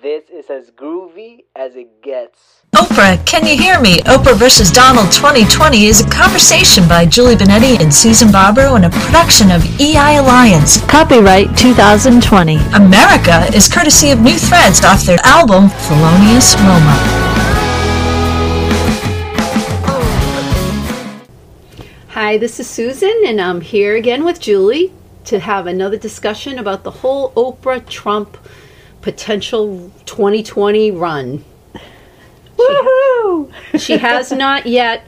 This is as groovy as it gets. Oprah, can you hear me? Oprah versus Donald 2020 is a conversation by Julie Benetti and Susan Barbaro and a production of EI Alliance. Copyright 2020. America is courtesy of New Threads off their album Thelonious Roma. Hi, this is Susan, and I'm here again with Julie to have another discussion about the whole Oprah Trump potential 2020 run. Woohoo! She has not yet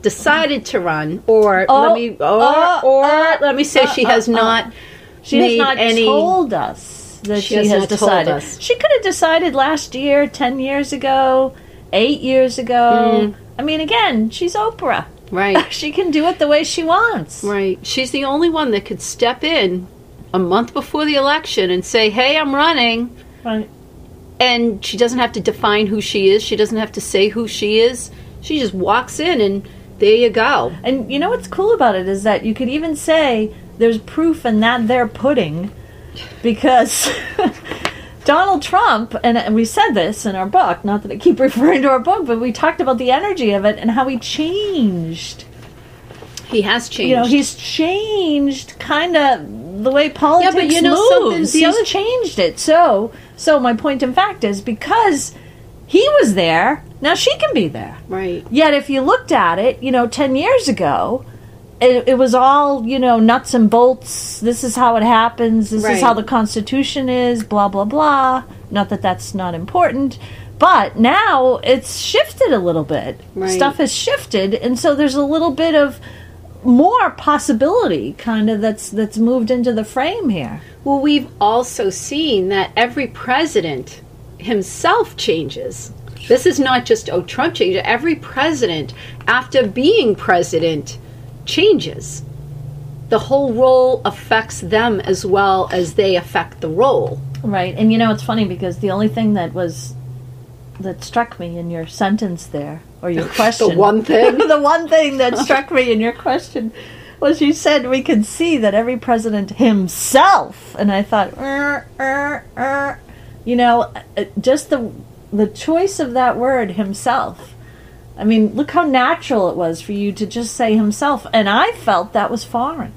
decided to run, or Oh, let me, or, oh, or oh, let me say oh, she has oh, oh. not. She has not any- told us that She she, has has, decided. She could have decided last year, 10 years ago, 8 years ago. Mm. I mean, again, she's Oprah. Right, She can do it the way she wants. right. She's the only one that could step in a month before the election and say, "Hey, I'm running." Right. and she doesn't have to define who she is. She doesn't have to say who she is. She just walks in and there you go. And you know what's cool about it is that you could even say there's proof in that there pudding because Donald Trump, and we said this in our book, not that I keep referring to our book, but we talked about the energy of it and how he changed. He has changed. You know, he's changed kind of the way politics yeah, but you know something- moves. He's other- changed it. So, so my point in fact is because he was there, now she can be there. right. Yet, if you looked at it, you know, 10 years ago, it, it was all, you know, nuts and bolts. This is how it happens. This Right. is how the Constitution is, blah, blah, blah. Not that that's not important. But now it's shifted a little bit. Right. Stuff has shifted. And so there's a little bit of more possibility kind of that's that's moved into the frame here. Well, we've also seen that every president himself changes. This is not just oh Trump changed. Every president after being president changes. The whole role affects them as well as they affect the role. Right, and you know it's funny because the only thing that was that struck me in your sentence there or your question, the one thing? the one thing that struck me in your question was you said we could see that every president himself, and I thought, er, er, er. you know, uh, just the the choice of that word himself. I mean, look how natural it was for you to just say himself, and I felt that was foreign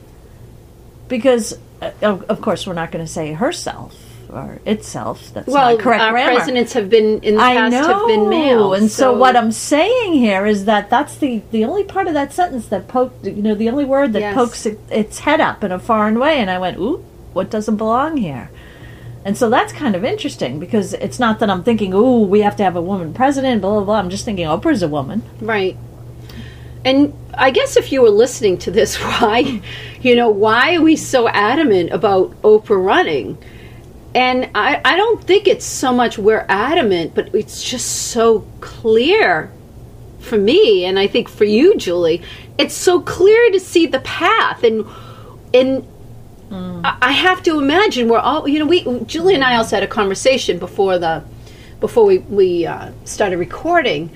because, uh, of course, we're not going to say herself or itself. That's Well, not correct our grammar. presidents have been in the I past know, have been male, and so, what I'm saying here is that that's the the only part of that sentence that poked, you know, the only word that Yes. pokes it, its head up in a foreign way, and I went, ooh, what doesn't belong here? And so that's kind of interesting because it's not that I'm thinking, ooh, we have to have a woman president, blah blah blah. I'm just thinking Oprah's a woman. Right. And I guess if you were listening to this, why, you know, why are we so adamant about Oprah running? And I, I don't think it's so much we're adamant, but it's just so clear for me, and I think for you, Julie, it's so clear to see the path. And and I I have to imagine we're all, you know, we Julie and I also had a conversation before the before we we uh, started recording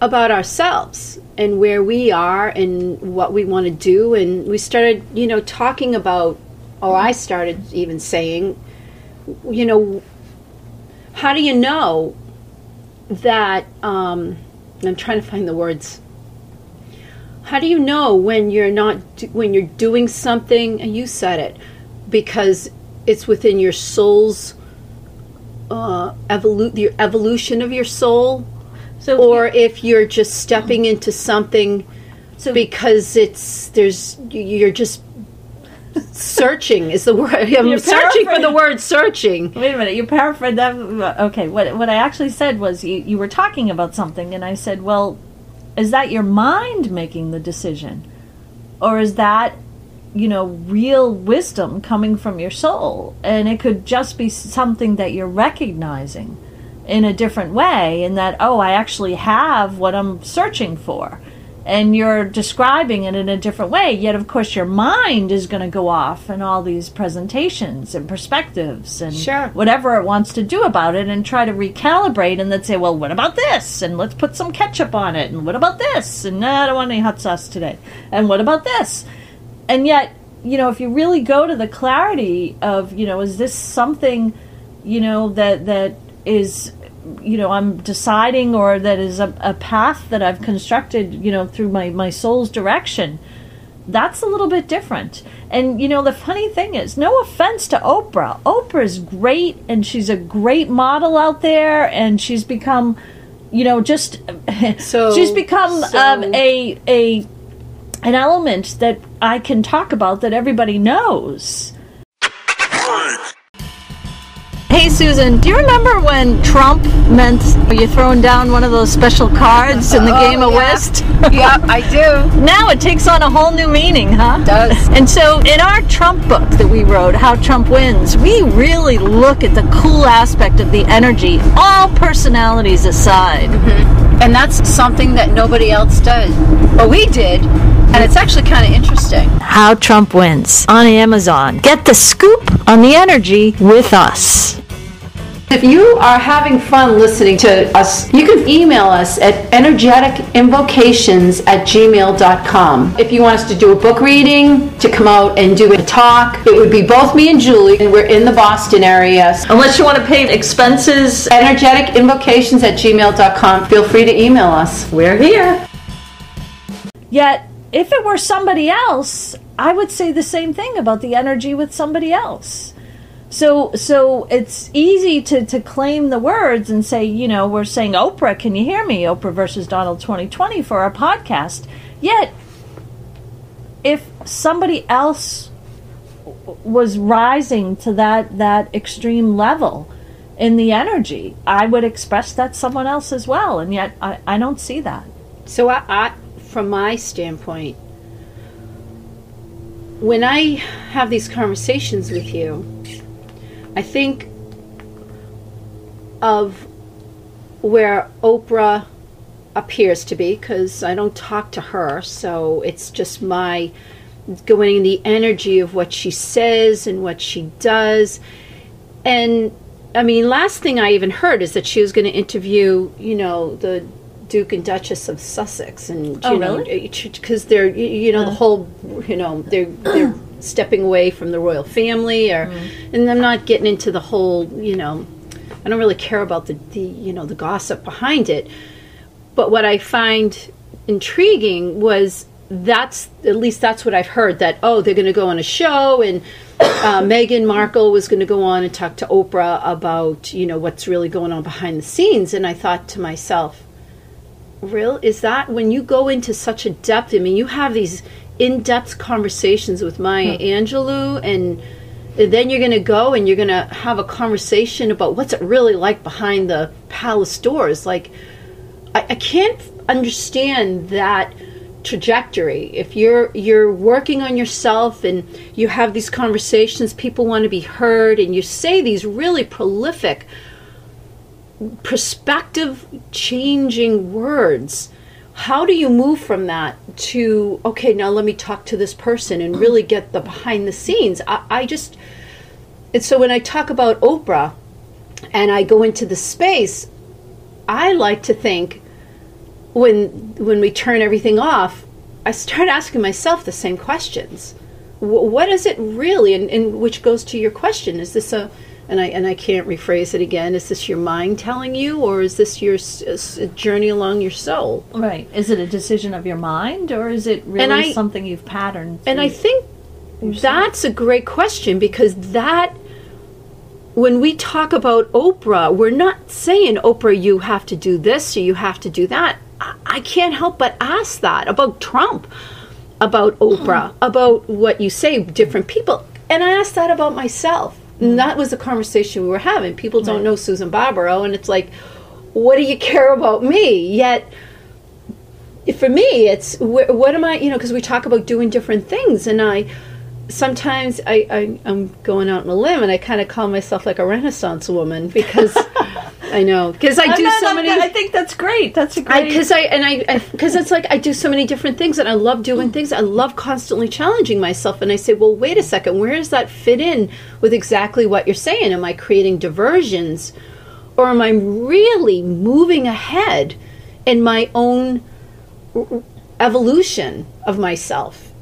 about ourselves and where we are and what we want to do and we started you know talking about or i started even saying you know how do you know that um, i'm trying to find the words. How do you know when you're not when you're doing something and you said it because it's within your soul's uh, evolu- the evolution of your soul? So or if you're just stepping into something So- because it's there's you're just searching is the word i'm You're searching for the word searching Wait a minute, you paraphrased that. Okay, what what I actually said was you, you were talking about something, and I said, well, is that your mind making the decision, or is that you know real wisdom coming from your soul? And it could just be something that you're recognizing in a different way, and that oh, I actually have what I'm searching for. And you're describing it in a different way, yet of course your mind is going to go off in all these presentations and perspectives and Sure. whatever it wants to do about it and try to recalibrate and then say, well, what about this? And let's put some ketchup on it. And what about this? And I don't want any hot sauce today. And what about this? And yet, you know, if you really go to the clarity of, you know, is this something, you know, that that is you know I'm deciding or that is a, a path that I've constructed you know through my my soul's direction that's a little bit different. And you know, the funny thing is, no offense to Oprah. Oprah is great and she's a great model out there and she's become, you know, just So- she's become so- um, a a an element that I can talk about that everybody knows. Hey Susan, do you remember when Trump meant you throwing down one of those special cards in the oh, game of whist? yeah, I do. Now it takes on a whole new meaning, huh? does. And so in our Trump book that we wrote, How Trump Wins, we really look at the cool aspect of the energy, all personalities aside. Mm-hmm. And that's something that nobody else does. But we did, and it's actually kind of interesting. How Trump Wins on Amazon. Get the scoop on the energy with us. If you are having fun listening to us, you can email us at energeticinvocations at gmail.com. If you want us to do a book reading, to come out and do a talk, it would be both me and Julie, and we're in the Boston area. So Unless you want to pay expenses, energeticinvocations at gmail.com. Feel free to email us. We're here. yet if it were somebody else, I would say the same thing about the energy with somebody else. So so it's easy to, to claim the words and say, you know, we're saying Oprah, can you hear me? Oprah versus Donald 2020 for our podcast. Yet if somebody else was rising to that that extreme level in the energy, I would express that someone else as well. And yet I, I don't see that. So, I, I, from my standpoint, when I have these conversations with you, I think of where Oprah appears to be because I don't talk to her, so it's just my going in the energy of what she says and what she does. And I mean, last thing I even heard is that she was going to interview, you know, the Duke and Duchess of Sussex, and Oh, you know, really? because they're, you know, the whole, you know, they're they're stepping away from the royal family, or, and I'm not getting into the whole, you know, I don't really care about the the you know the gossip behind it, but what I find intriguing was that's at least that's what I've heard that oh they're going to go on a show and uh, Meghan Markle was going to go on and talk to Oprah about you know what's really going on behind the scenes. And I thought to myself real is that when you go into such a depth I mean you have these in-depth conversations with Maya hmm. Angelou and and then you're going to go and you're going to have a conversation about what's it really like behind the palace doors. Like I, I can't understand that trajectory. If you're you're working on yourself and you have these conversations people want to be heard and you say these really prolific perspective changing words how do you move from that to okay now let me talk to this person and really get the behind the scenes? I, I just and so when i talk about oprah and i go into the space i like to think when when we turn everything off i start asking myself the same questions. Wh- what is it really? And, and which goes to your question is this a and I and I can't rephrase it again. Is this your mind telling you, or is this your s- journey along your soul? Right. Is it a decision of your mind or is it really I- something you've patterned? And I think that's a great question because that, when we talk about Oprah, we're not saying, Oprah, you have to do this or you have to do that. I, I can't help but ask that about Trump, about Oprah, about what you say, different people. And I ask that about myself. And that was the conversation we were having. People don't know Susan Barbaro, and it's like, what do you care about me? Yet, for me it's wh- what am i you know because we talk about doing different things and i sometimes I, I i'm going out on a limb and i kind of call myself like a renaissance woman because i know because i do not- so many I think that's great. That's a great. because I, and I because it's like I do so many different things and I love doing things. I love constantly challenging myself. And I say, well, wait a second, where does that fit in with exactly what you're saying? Am I creating diversions, or am I really moving ahead in my own evolution of myself?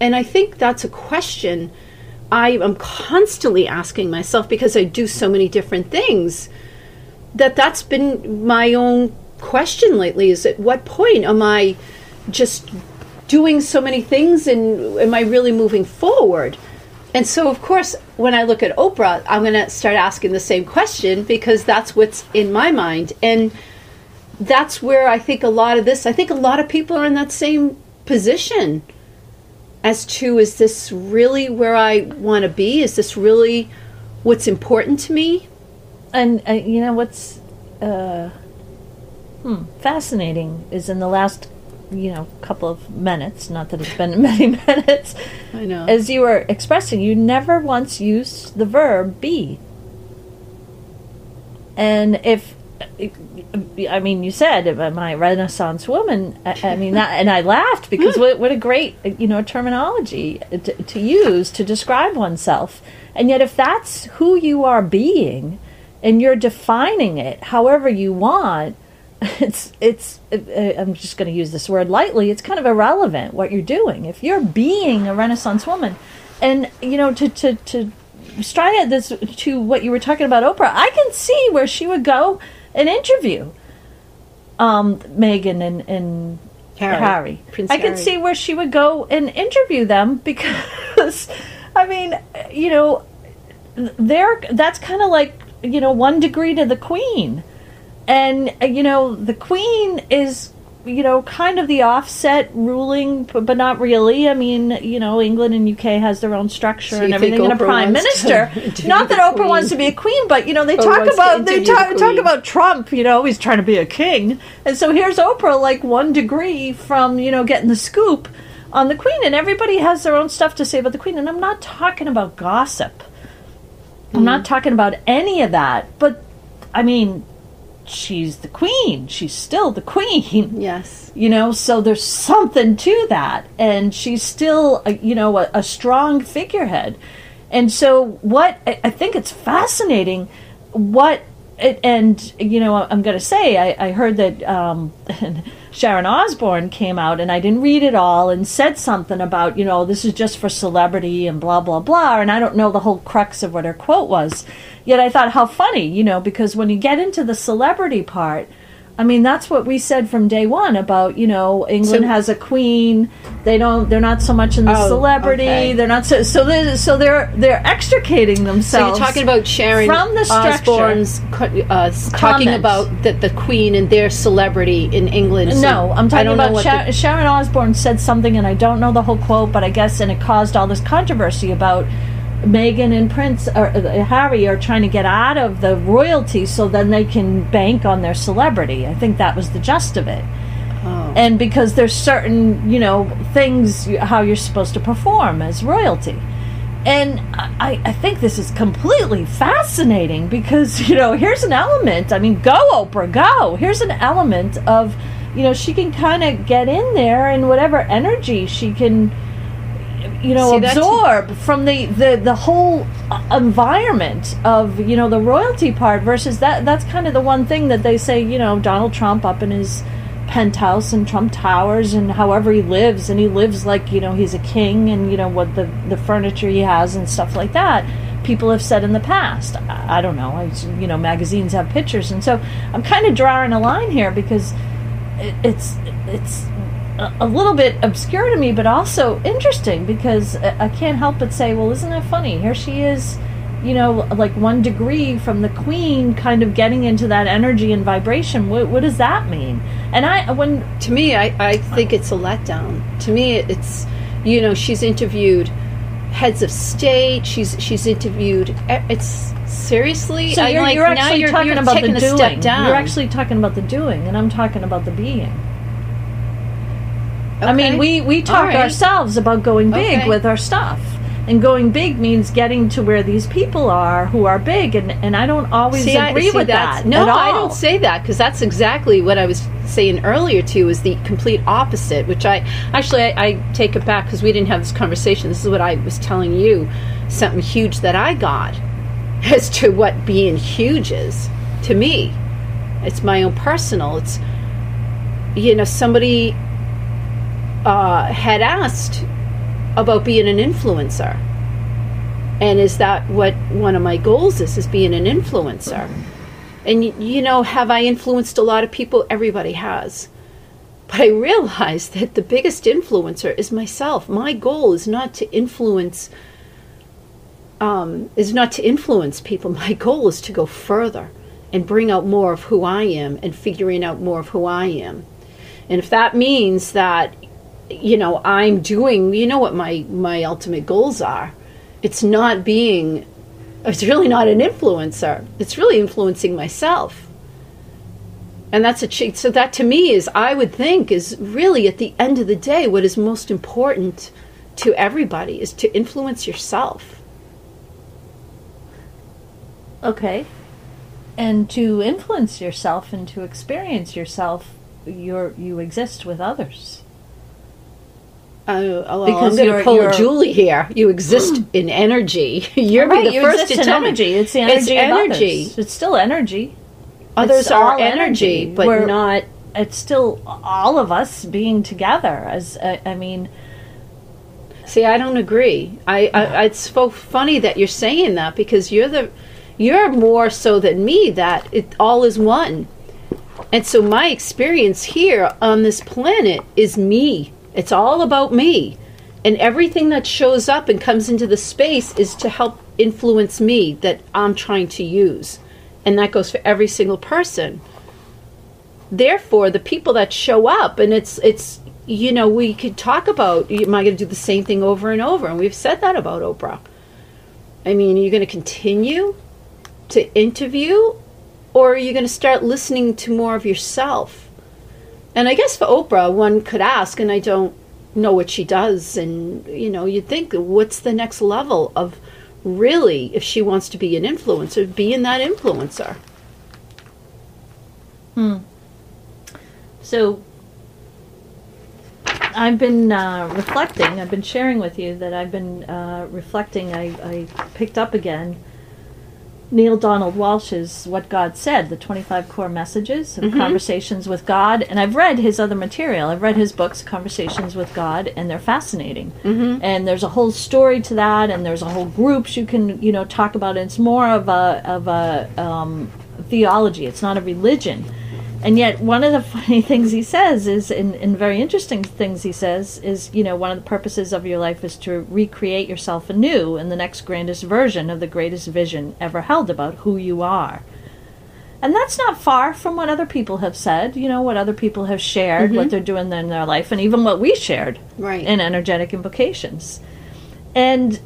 And I think that's a question I am constantly asking myself because I do so many different things that that's been my own question lately is at what point am I just doing so many things and am I really moving forward? And so, of course, when I look at Oprah, I'm going to start asking the same question because that's what's in my mind. And that's where I think a lot of this, I think a lot of people are in that same position as to is this really where I want to be? Is this really what's important to me? And uh, you know what's uh, hmm, fascinating is in the last you know couple of minutes, not that it's been many minutes, I know. as you were expressing, you never once used the verb be. And if I mean, you said am I a Renaissance woman? I, I mean, that, and I laughed because what, what a great you know terminology to, to use to describe oneself. And yet, if that's who you are being, and you're defining it however you want, it's it's. uh, I'm just going to use this word lightly. It's kind of irrelevant what you're doing. If you're being a Renaissance woman, and you know to to to stride at this to what you were talking about Oprah, I can see where she would go and interview um, Meghan and, and Harry. Harry. Prince I can Harry. see where she would go and interview them because, I mean, you know, they're that's kind of like you know one degree to the queen, and uh, you know the queen is you know kind of the offset ruling, but not really. I mean, you know, England and UK has their own structure So and everything, and a prime minister. not that Oprah queen? wants to be a queen, but you know they talk about they talk, the talk about Trump. You know, he's trying to be a king, and so here's Oprah, like one degree from you know getting the scoop on the queen, and everybody has their own stuff to say about the queen. And I'm not talking about gossip. I'm not hmm. talking about any of that, but I mean, she's the queen. She's still the queen. Yes. You know, so there's something to that. And she's still, a, you know, a, a strong figurehead. And so, what I, I think it's fascinating, what, it, and, you know, I'm going to say, I, I heard that um, Sharon Osbourne came out, and I didn't read it all, and said something about, you know, this is just for celebrity and blah, blah, blah. And I don't know the whole crux of what her quote was. Yet I thought, how funny, you know, because when you get into the celebrity part, I mean, that's what we said from day one about you know England So- has a queen. They don't. They're not so much in the Oh, celebrity. okay. They're not so. So they're so they're they're extricating So themselves. you're talking about Sharon from the structure. Osbourne's uh, talking about the, the Queen and their celebrity in England. So No, I'm talking about what Sha- the- Sharon Osbourne said something, and I don't know the whole quote, but I guess, and it caused all this controversy about Meghan and Prince or uh, Harry are trying to get out of the royalty so then they can bank on their celebrity. I think that was the gist of it. Oh. And because there's certain, you know, things how you're supposed to perform as royalty. And I, I think this is completely fascinating because, you know, here's an element. I mean, go, Oprah, go. Here's an element of, you know, she can kind of get in there and whatever energy she can, you know, See, absorb from the, the, the whole environment of, you know, the royalty part versus that. That's kind of the one thing that they say, you know, Donald Trump up in his penthouse and Trump Towers and however he lives and he lives like you know he's a king and you know what the the furniture he has and stuff like that people have said in the past I, I don't know I, you know magazines have pictures and so I'm kind of drawing a line here because it, it's it's a, a little bit obscure to me but also interesting because I, I can't help but say well isn't it funny here she is you know, like one degree from the queen, kind of getting into that energy and vibration. What, what does that mean? And I, when to me, I, I think it's a letdown. To me, it's you know she's interviewed heads of state. She's she's interviewed. It's seriously. so you're, like, you're actually you're, talking you're about the doing. You're actually talking about the doing, and I'm talking about the being. I mean, we we talk right. ourselves about going big Okay. with our stuff. And going big means getting to where these people are who are big, and, and I don't always See, I- agree see, with that. No. I don't say that because that's exactly what I was saying earlier to you is the complete opposite. Which I actually I, I take it back because we didn't have this conversation. This is what I was telling you, something huge that I got as to what being huge is to me. It's my own personal. It's you know somebody uh, had asked about being an influencer. And is that what one of my goals is? Is being an influencer? And you know, have I influenced a lot of people? Everybody has. But I realized that the biggest influencer is myself. My goal is not to influence um, is not to influence people. My goal is to go further and bring out more of who I am and figuring out more of who I am. And if that means that you know I'm doing, you know what my my ultimate goals are. It's not being it's really not an influencer. It's really influencing myself. And that's a ch- so that to me is I would think is really at the end of the day what is most important to everybody is to influence yourself. Okay. And to influence yourself and to experience yourself, you're you exist with others. Uh, well, Because I'm going you're- to pull a Julie here. You exist in energy. You're right, the you first exist to tell me. energy. It's the energy It's energy. others. It's still energy. Others It's are energy, energy. but We're- not. It's still all of us being together. As I, I mean, See, I don't agree. I, I it's so funny that you're saying that because you're the you're more so than me that it all is one. And so my experience here on this planet is me. It's all about me. And everything that shows up and comes into the space is to help influence me that I'm trying to use. And that goes for every single person. Therefore, the people that show up and it's it's you know, we could talk about am I going to do the same thing over and over? And we've said that about Oprah. I mean, are you going to continue to interview or are you going to start listening to more of yourself? And I guess for Oprah, one could ask, and I don't know what she does, and you know, you'd think, what's the next level of really, if she wants to be an influencer, being that influencer? Hmm. So I've been uh, reflecting. I've been sharing with you that I've been uh, reflecting. I, I picked up again Neale Donald Walsch's What God Said, the 25 core messages of conversations with God. And I've read his other material. I've read his books, Conversations with God, and they're fascinating. Mm-hmm. And there's a whole story to that, and there's a whole groups you can, you know, talk about. it. It's more of a, of a um, theology. It's not a religion. And yet, one of the funny things he says is, and, and very interesting things he says, is, you know, one of the purposes of your life is to recreate yourself anew in the next grandest version of the greatest vision ever held about who you are. And that's not far from what other people have said, you know, what other people have shared, what they're doing in their life, and even what we shared Right. in energetic invocations. And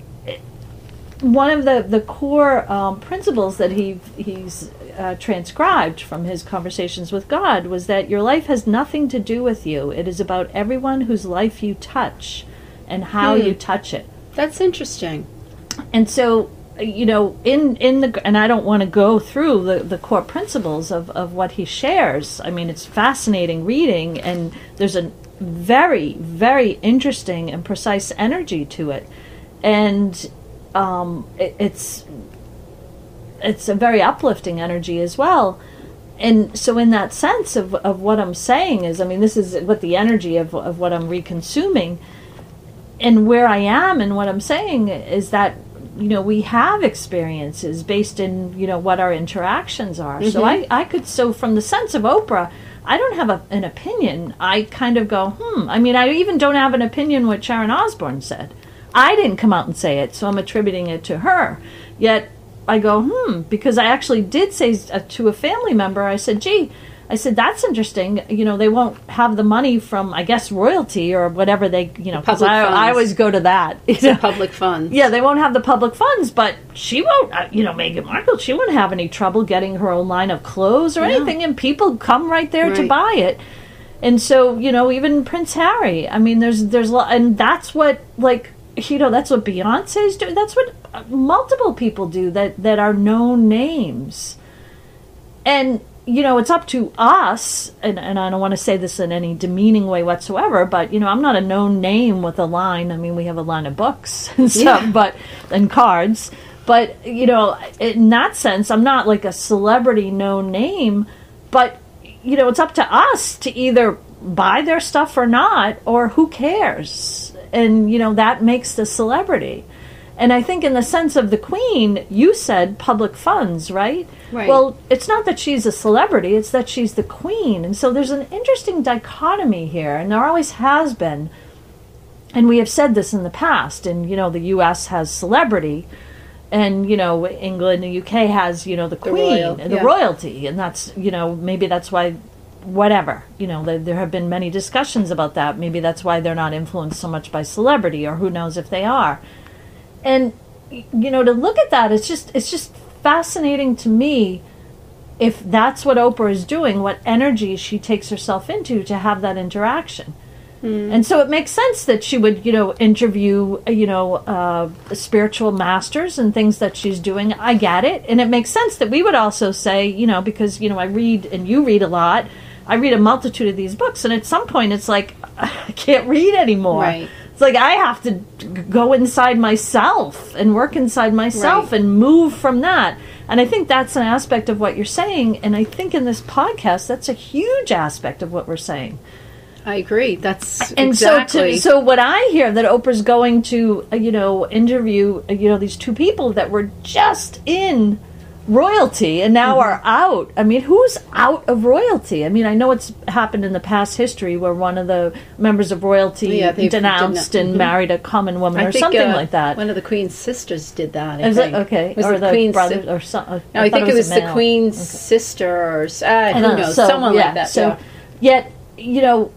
one of the, the core um, principles that he he's uh, transcribed from his conversations with God was that your life has nothing to do with you. It is about everyone whose life you touch and how Hmm. you touch it. That's interesting. And so, you know, in in the and I don't want to go through the the core principles of of what he shares. I mean, it's fascinating reading, and there's a very very interesting and precise energy to it, and um, it, it's it's a very uplifting energy as well. And so, in that sense of, of what I'm saying is, I mean, this is what the energy of, of what I'm reconsuming and where I am and what I'm saying is that you know we have experiences based in you know what our interactions are. So I I could so from the sense of Oprah, I don't have a, an opinion. I kind of go hmm. I mean I even don't have an opinion what Sharon Osbourne said. I didn't come out and say it, so I'm attributing it to her. Yet I go hmm because I actually did say uh, to a family member. I said, gee. I said that's interesting. You know, they won't have the money from, I guess, royalty or whatever they, you know, because Public I, funds. I always go to that. It's know. public fund. Yeah, they won't have the public funds, but she won't. Uh, you know, Meghan Markle, she won't have any trouble getting her own line of clothes or anything, and people come right there to buy it. And so, you know, even Prince Harry. I mean, there's there's and that's what like you know that's what Beyonce's doing. That's what multiple people do that that are known names. And you know, it's up to us, and, and I don't want to say this in any demeaning way whatsoever, but you know, I'm not a known name with a line. I mean, we have a line of books and stuff, Yeah. but and cards. But you know, in that sense, I'm not like a celebrity known name, but you know, it's up to us to either buy their stuff or not, or who cares? And you know, that makes the celebrity. And I think, in the sense of the Queen, you said public funds, right? Right. Well, it's not that she's a celebrity, it's that she's the queen. And so there's an interesting dichotomy here, and there always has been. And we have said this in the past, and you know, the US has celebrity, and you know, England and the UK has, you know, the queen royal, and the yeah. royalty, and that's, you know, maybe that's why whatever you know there, there have been many discussions about that maybe that's why they're not influenced so much by celebrity or who knows if they are and you know to look at that it's just it's just fascinating to me if that's what oprah is doing what energy she takes herself into to have that interaction. And so it makes sense that she would you know interview you know uh, spiritual masters and things that she's doing. I get it. And it makes sense that we would also say you know because you know i read and you read a lot i read a multitude of these books. And at some point it's like i can't read anymore. Right. It's like I have to go inside myself and work inside myself Right. and move from that. And I think that's an aspect of what you're saying. And I think in this podcast, that's a huge aspect of what we're saying. I agree. That's And exactly. so, to, so what I hear that Oprah's going to, uh, you know, interview, uh, you know, these two people that were just in royalty and now Mm-hmm. are out. I mean, who's out of royalty? I mean, I know it's happened in the past history where one of the members of royalty Yeah, denounced and mhm. married a common woman I or think, something uh, like that. One of the Queen's sisters did that. I Is think. it okay? Was or it the Queen's brother si- or something? No, I, think it was the male. Queen's sister or I I who know. knows, So, someone yeah, like that. So, yeah. yet, you know,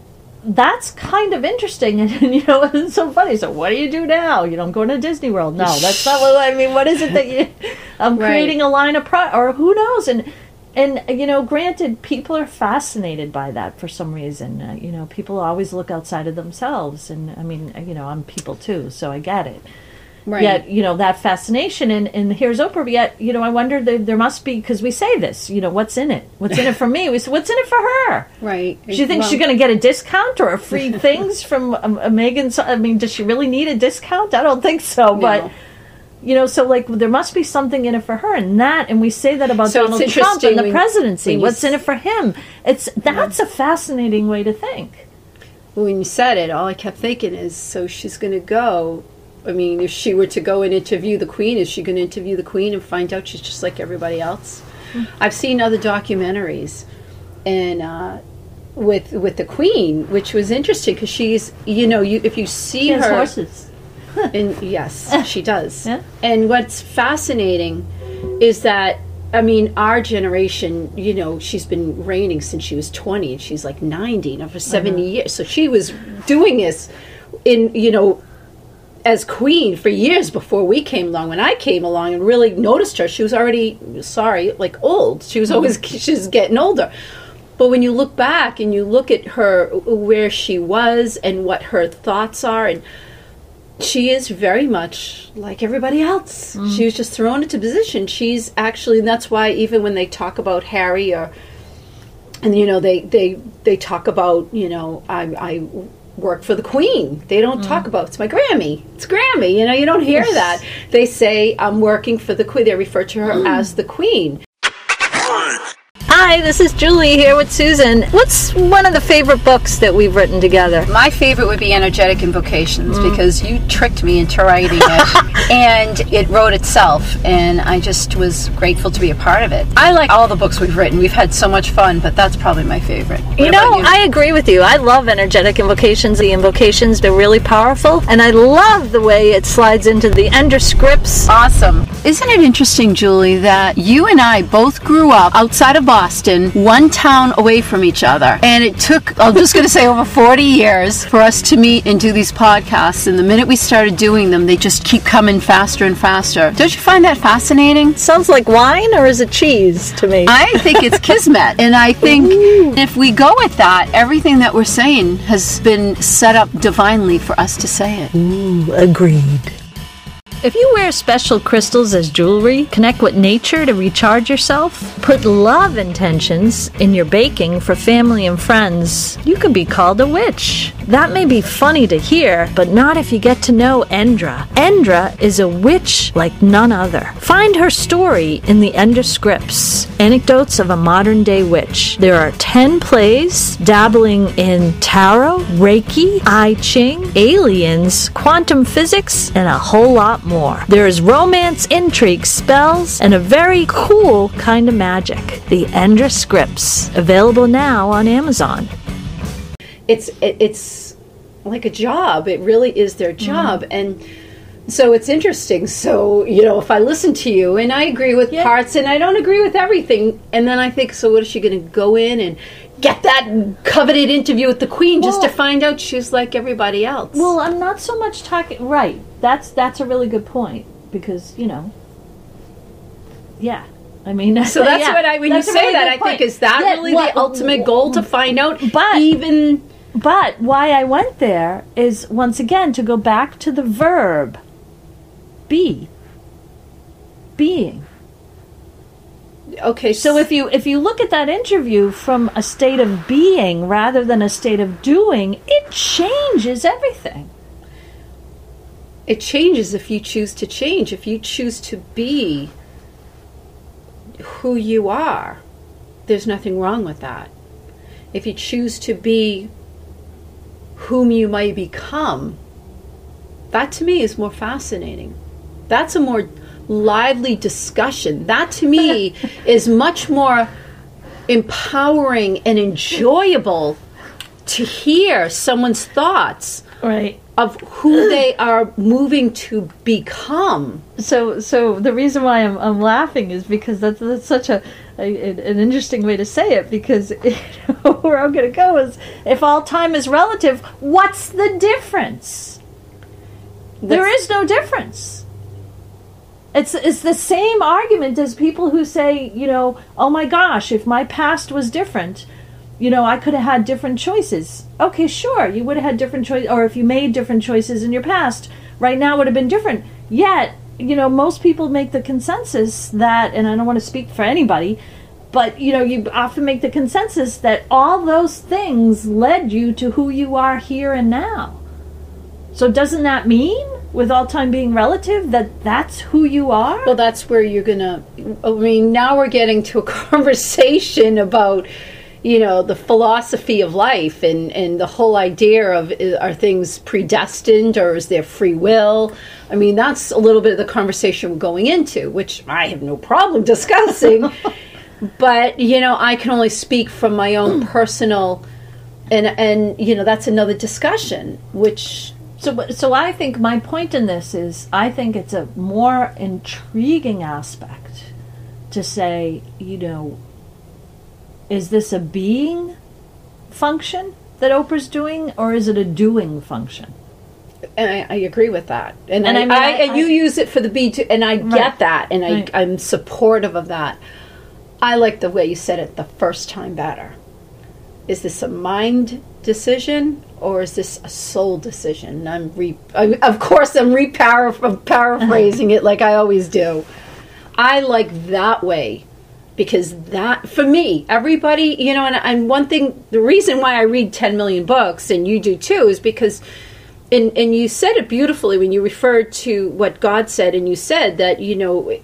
that's kind of interesting, and, you know, it's so funny. So, what do you do now? You don't go to Disney World? No, that's not what I mean. What is it that you? I'm Right. creating a line of pro, or who knows? And and you know, granted, people are fascinated by that for some reason. Uh, you know, people always look outside of themselves, and I mean, you know, I'm people too, so I get it Right. yet you know that fascination. And, and here's oprah but yet you know i wonder there, there must be because we say this you know what's in it? What's in it for me? We say what's in it for her? Right. she thinks Well, she's going to get a discount or a free things from um, a Meghan's i mean does she really need a discount? I don't think so but you know so like there must be something in it for her and that and we say that about So donald trump and the presidency. what's in it for him? It's that's a fascinating way to think. When you said it, all I kept thinking is, so she's going to go. I mean, if she were to go and interview the Queen, is she going to interview the Queen and find out she's just like everybody else? I've seen other documentaries, and uh, with with the Queen, which was interesting because she's, you know, you if you see she has her, horses and yes, she does. Yeah. And what's fascinating is that I mean, our generation, you know, she's been reigning since she was 20 and she's like 90 now for 70 years. So she was doing this in, you know, as queen for years before we came along. When I came along and really noticed her, she was already, sorry, like old. She was always, she's getting older. But when you look back and you look at her, where she was and what her thoughts are, and she is very much like everybody else. Mm. She was just thrown into position. She's actually, and that's why even when they talk about Harry or, and you know, they they they talk about, you know, I I work for the Queen. They don't talk mm. about it's my Grammy. It's Grammy. You know, you don't hear that. They say I'm working for the Queen. They refer to her mm. as the Queen. Hi, this is Julie here with Susan. What's one of the favorite books that we've written together? My favorite would be Energetic Invocations mm. because you tricked me into writing it and it wrote itself and I just was grateful to be a part of it. I like all the books we've written. We've had so much fun, but that's probably my favorite. What You know, about I agree with you. I love energetic invocations. The invocations, they're really powerful. And I love the way it slides into the Endra scripts. Awesome. Isn't it interesting, Julie, that you and I both grew up outside of Boston, one town away from each other. And it took, I'm just going to say, over 40 years for us to meet and do these podcasts. And the minute we started doing them, they just keep coming faster and faster. Don't you find that fascinating? Sounds like wine or is it cheese to me? I think it's kismet. And I think if we go with that, everything that we're saying has been set up divinely for us to say it. Agreed. If you wear special crystals as jewelry, connect with nature to recharge yourself, put love intentions in your baking for family and friends, you could be called a witch. That may be funny to hear, but not if you get to know Endra. Endra is a witch like none other. Find her story in the Endra scripts, Anecdotes of a Modern Day Witch. There are 10 plays dabbling in tarot, Reiki, I Ching, aliens, quantum physics, and a whole lot more. More. There is romance, intrigue, spells, and a very cool kind of magic. The Endra Scripts, available now on Amazon. it's it, it's like a job. It really is their mm-hmm. job, and so it's interesting. So you know, if I listen to you and I agree with Yeah. parts and I don't agree with everything, and then I think, so what is she going to go in and get that coveted interview with the queen just to find out she's like everybody else? Well, I'm not so much talking. Right. That's that's a really good point because you know. Yeah. I mean, so that's yeah, what I when you say really that I point. think is that Yeah, really what- the ultimate goal to find out But- even But why I went there is once again to go back to the verb be. Being. Okay So if you if you look at that interview from a state of being rather than a state of doing, it changes everything. it changes if you choose to change if you choose to be who you are. There's nothing wrong with that. If you choose to be whom you may become that to me is more fascinating. That's a more lively discussion that to me is much more empowering and enjoyable to hear someone's thoughts Right. of who they are moving to become. so so the reason why I'm, I'm laughing is because that's, that's such a, a an interesting way to say it because you know, where I'm going to go is if all time is relative what's the difference there is no difference it's it's the same argument as people who say you know oh my gosh if my past was different you know I could have had different choices. Okay sure you would have had different choices or if you made different choices in your past right now would have been different. Yet you know most people make the consensus that and I don't want to speak for anybody but you know you often make the consensus that all those things led you to who you are here and now. So doesn't that mean with all time being relative that that's who you are Well, that's where you're gonna. I mean, now we're getting to a conversation about, you know, the philosophy of life and and the whole idea of uh, are things predestined or is there free will? I mean, that's a little bit of the conversation we're going into, which I have no problem discussing. but you know, I can only speak from my own personal. And, and you know that's another discussion which So, so I think my point in this is, I think it's a more intriguing aspect to say, you know, is this a being function that Oprah's doing, or is it a doing function? And I, I agree with that. And, And I, I mean, I, and you use it for the B and I Right. get that, and I, Right. I'm supportive of that. I like the way you said it the first time better. Is this a mind decision or is this a soul decision? And I'm re, I, of course, I'm re paraphrasing it like I always do. I like that way because that for me everybody you know and, and one thing the reason why i read 10 million books and you do too is because and and you said it beautifully when you referred to what god said and you said that you know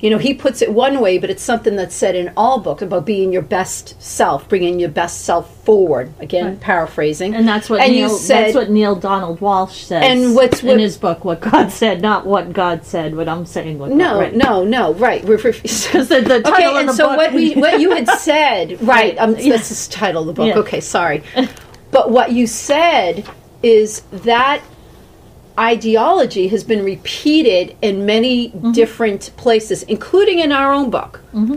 you know he puts it one way but it's something that's said in all books about being your best self bringing your best self forward again paraphrasing And that's what and Neale, you said that's what Neale Donald Walsch says. And what's what- in his book, "What God Said," not what God said. What I'm saying, what no God, right. no no right Because the, the title okay, of and the so book. what we what you had said, right? Um, Yeah. This is the title of the book. Yeah. Okay, sorry, but what you said is that ideology has been repeated in many Mm-hmm. different places, including in our own book. Mm-hmm.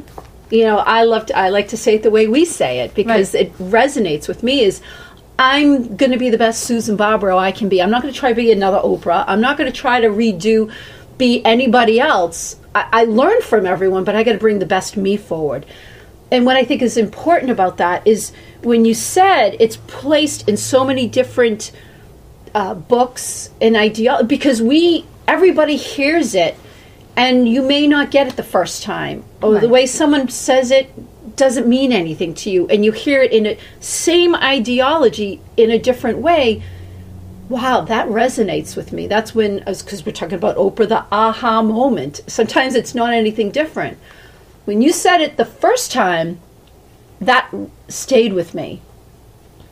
You know, I love to, I like to say it the way we say it because Right. it resonates with me. Is I'm going to be the best Susan Barbaro I can be. I'm not going to try to be another Oprah. I'm not going to try to redo, be anybody else. I, I learn from everyone, but I got to bring the best me forward. And what I think is important about that is when you said it's placed in so many different uh, books and idea because we everybody hears it and you may not get it the first time. Or the way someone says it doesn't mean anything to you and you hear it in a same ideology in a different way. Wow that resonates with me. That's when because we're talking about oprah the aha moment. Sometimes it's not anything different. When you said it the first time that stayed with me.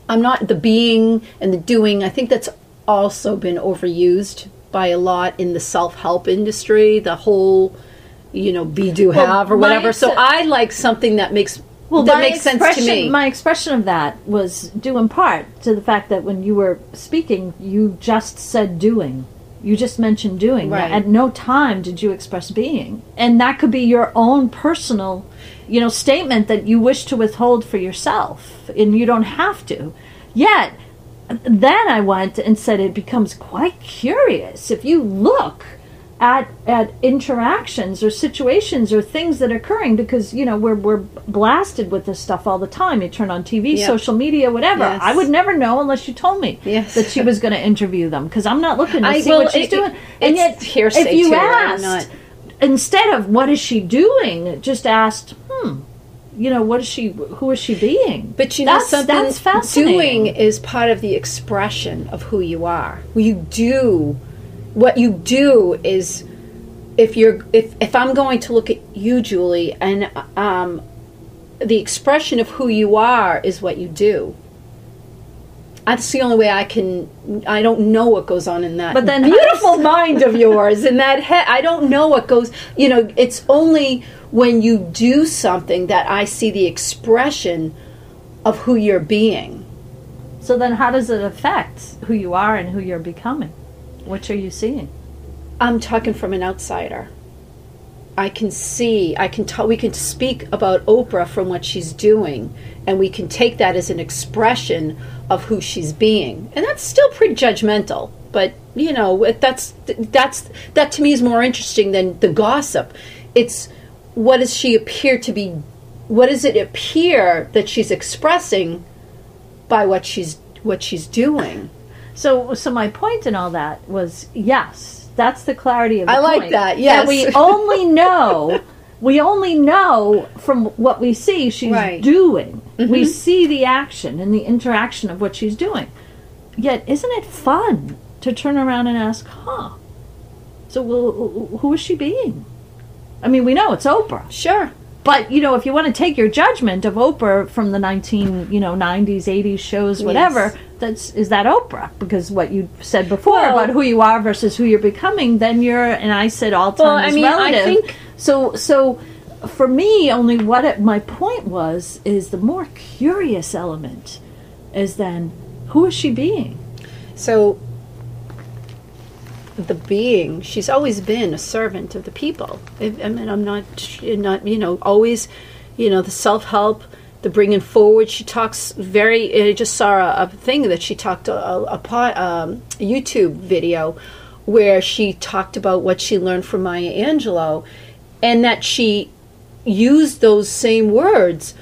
I'm not the being and the doing. I think that's also been overused by a lot in the self-help industry, the whole you know, be do Well, have or whatever. So I like something that makes Well, that makes sense to me. My expression of that was due in part to the fact that when you were speaking, you just said doing. You just mentioned doing. Right. At no time did you express being, and that could be your own personal, you know, statement that you wish to withhold for yourself, and you don't have to. Yet, then I went and said it becomes quite curious if you look at at interactions or situations or things that are occurring because you know we're we're blasted with this stuff all the time. You turn on TV, Yeah. social media, whatever. Yes. I would never know unless you told me Yes. that she was going to interview them because I'm not looking to I- see well, what she's it- doing. it- and yet, hearsay, if you too. Asked instead of what is she doing, just asked, hmm. You know what is she? Who is she being? But you know that's, something That's fascinating. doing is part of the expression of who you are. What you do what you do is if you're if if I'm going to look at you, Julie, and um, the expression of who you are is what you do. That's the only way I can. I don't know what goes on in that. But then beautiful mind of yours, in that head, I don't know what goes. You know, it's only when you do something that I see the expression of who you're being. So then, how does it affect who you are and who you're becoming? What are you seeing? I'm talking from an outsider. I can see, I can tell, we can speak about Oprah from what she's doing, and we can take that as an expression of who she's being, and that's still pretty judgmental. But you know, that's that's that to me is more interesting than the gossip. It's what does she appear to be? What does it appear that she's expressing by what she's what she's doing? So, so my point in all that was yes, that's the clarity of. The I like point. that, yes. we only know, we only know from what we see she's Right. doing. Mm-hmm. We see the action and the interaction of what she's doing. Yet, isn't it fun to turn around and ask, "Huh? So, well, who is she being?" I mean, we know it's Oprah. Sure. But you know, if you want to take your judgment of Oprah from the nineteen, you know, nineties, eighties shows, whatever, Yes. that's is that Oprah? Because what you said before Well- about who you are versus who you're becoming, then you're and I said all time Well, I mean, I think- so so for me, only what it, my point was is the more curious element is then who is she being? So, the being, she's always been a servant of the people. I, I mean, I'm not, not, you know, always, you know, the self help, the bringing forward. She talks very. I just saw a, a thing that she talked a, a, um, a YouTube video where she talked about what she learned from Maya Angelou, and that she used those same words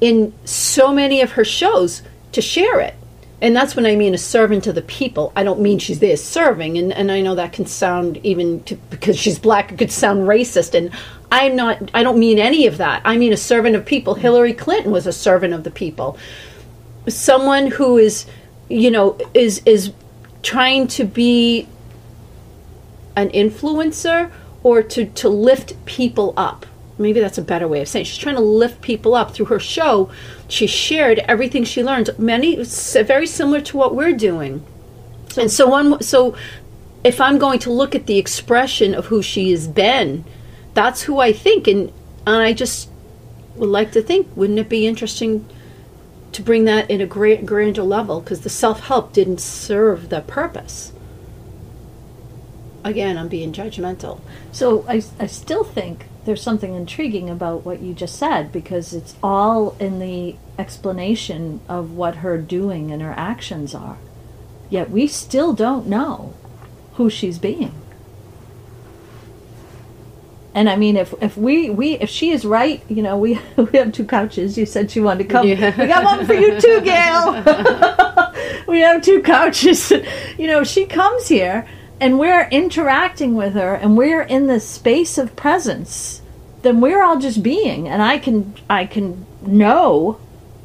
in so many of her shows to share it. And that's when I mean a servant of the people. I don't mean she's there serving, and, and I know that can sound even to, because she's black, it could sound racist. And I'm not. I don't mean any of that. I mean a servant of people. Hillary Clinton was a servant of the people. Someone who is, you know, is is trying to be an influencer or to to lift people up. Maybe that's a better way of saying. It. She's trying to lift people up through her show. She shared everything she learned. Many very similar to what we're doing. and so one so if I'm going to look at the expression of who she has been, that's who I think and and I just would like to think wouldn't it be interesting to bring that in a great grander level because the self-help didn't serve the purpose. Again, I'm being judgmental. So I, I still think there's something intriguing about what you just said because it's all in the explanation of what her doing and her actions are. Yet we still don't know who she's being. And I mean, if, if we, we if she is right, you know, we we have two couches. You said she wanted to come. Yeah. We got one for you too, Gail. we have two couches. You know, she comes here and we're interacting with her and we're in this space of presence, then we're all just being and I can I can know,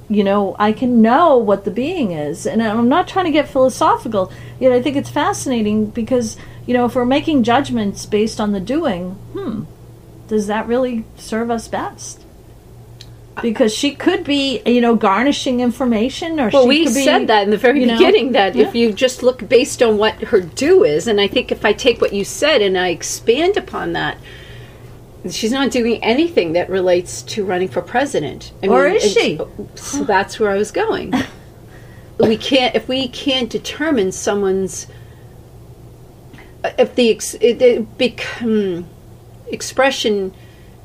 you know, I can know what the being is. And I'm not trying to get philosophical, yet I think it's fascinating because, you know, if we're making judgments based on the doing, hmm, does that really serve us best? Because she could be, you know, garnishing information, or Well, she we could be, said that in the very you know, beginning that if you just look based on what her do is, and I think if I take what you said and I expand upon that, she's not doing anything that relates to running for president. I Or is she? So that's where I was going. we can't if we can't determine someone's uh, if the ex, it, it become expression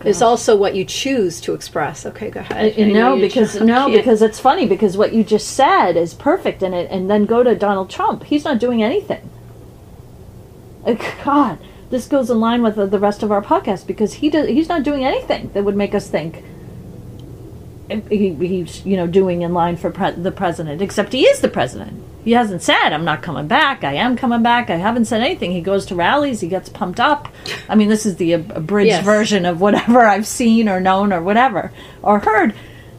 is also what you choose to express. Okay, go ahead. No, because no, because it's funny because what you just said is perfect in it, and then go to Donald Trump. He's not doing anything. Uh, God, this goes in line with the, the rest of our podcast because he does. He's not doing anything that would make us think he, he's you know doing in line for pre- the president. Except he is the president. He hasn't said I'm not coming back. I am coming back. I haven't said anything. He goes to rallies. He gets pumped up. I mean, this is the abridged Yes. version of whatever I've seen or known or whatever or heard.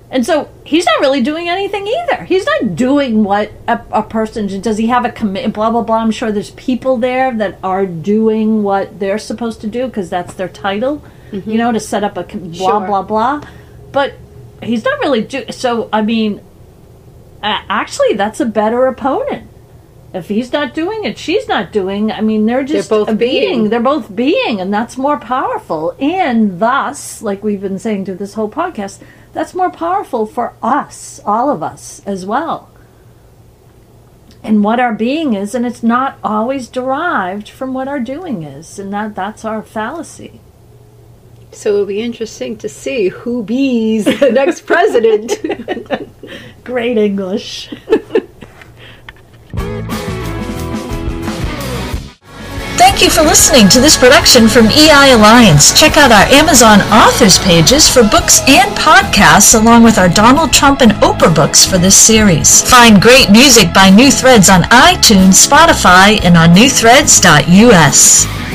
And so he's not really doing anything either. He's not doing what a, a person does. He have a commit? Blah blah blah. I'm sure there's people there that are doing what they're supposed to do because that's their title. Mm-hmm. You know, to set up a com- blah Sure. blah blah. But he's not really do. So I mean, Uh, actually, that's a better opponent. If he's not doing it, she's not doing. I mean, they're just they're both a being. They're both being, and that's more powerful. And thus, like we've been saying through this whole podcast, that's more powerful for us, all of us, as well. And what our being is, and it's not always derived from what our doing is, and that that's our fallacy. So it'll be interesting to see who bees the next president. Great English. Thank you for listening to this production from EI Alliance. Check out our Amazon authors pages for books and podcasts, along with our Donald Trump and Oprah books for this series. Find great music by New Threads on iTunes, Spotify, and on newthreads.us.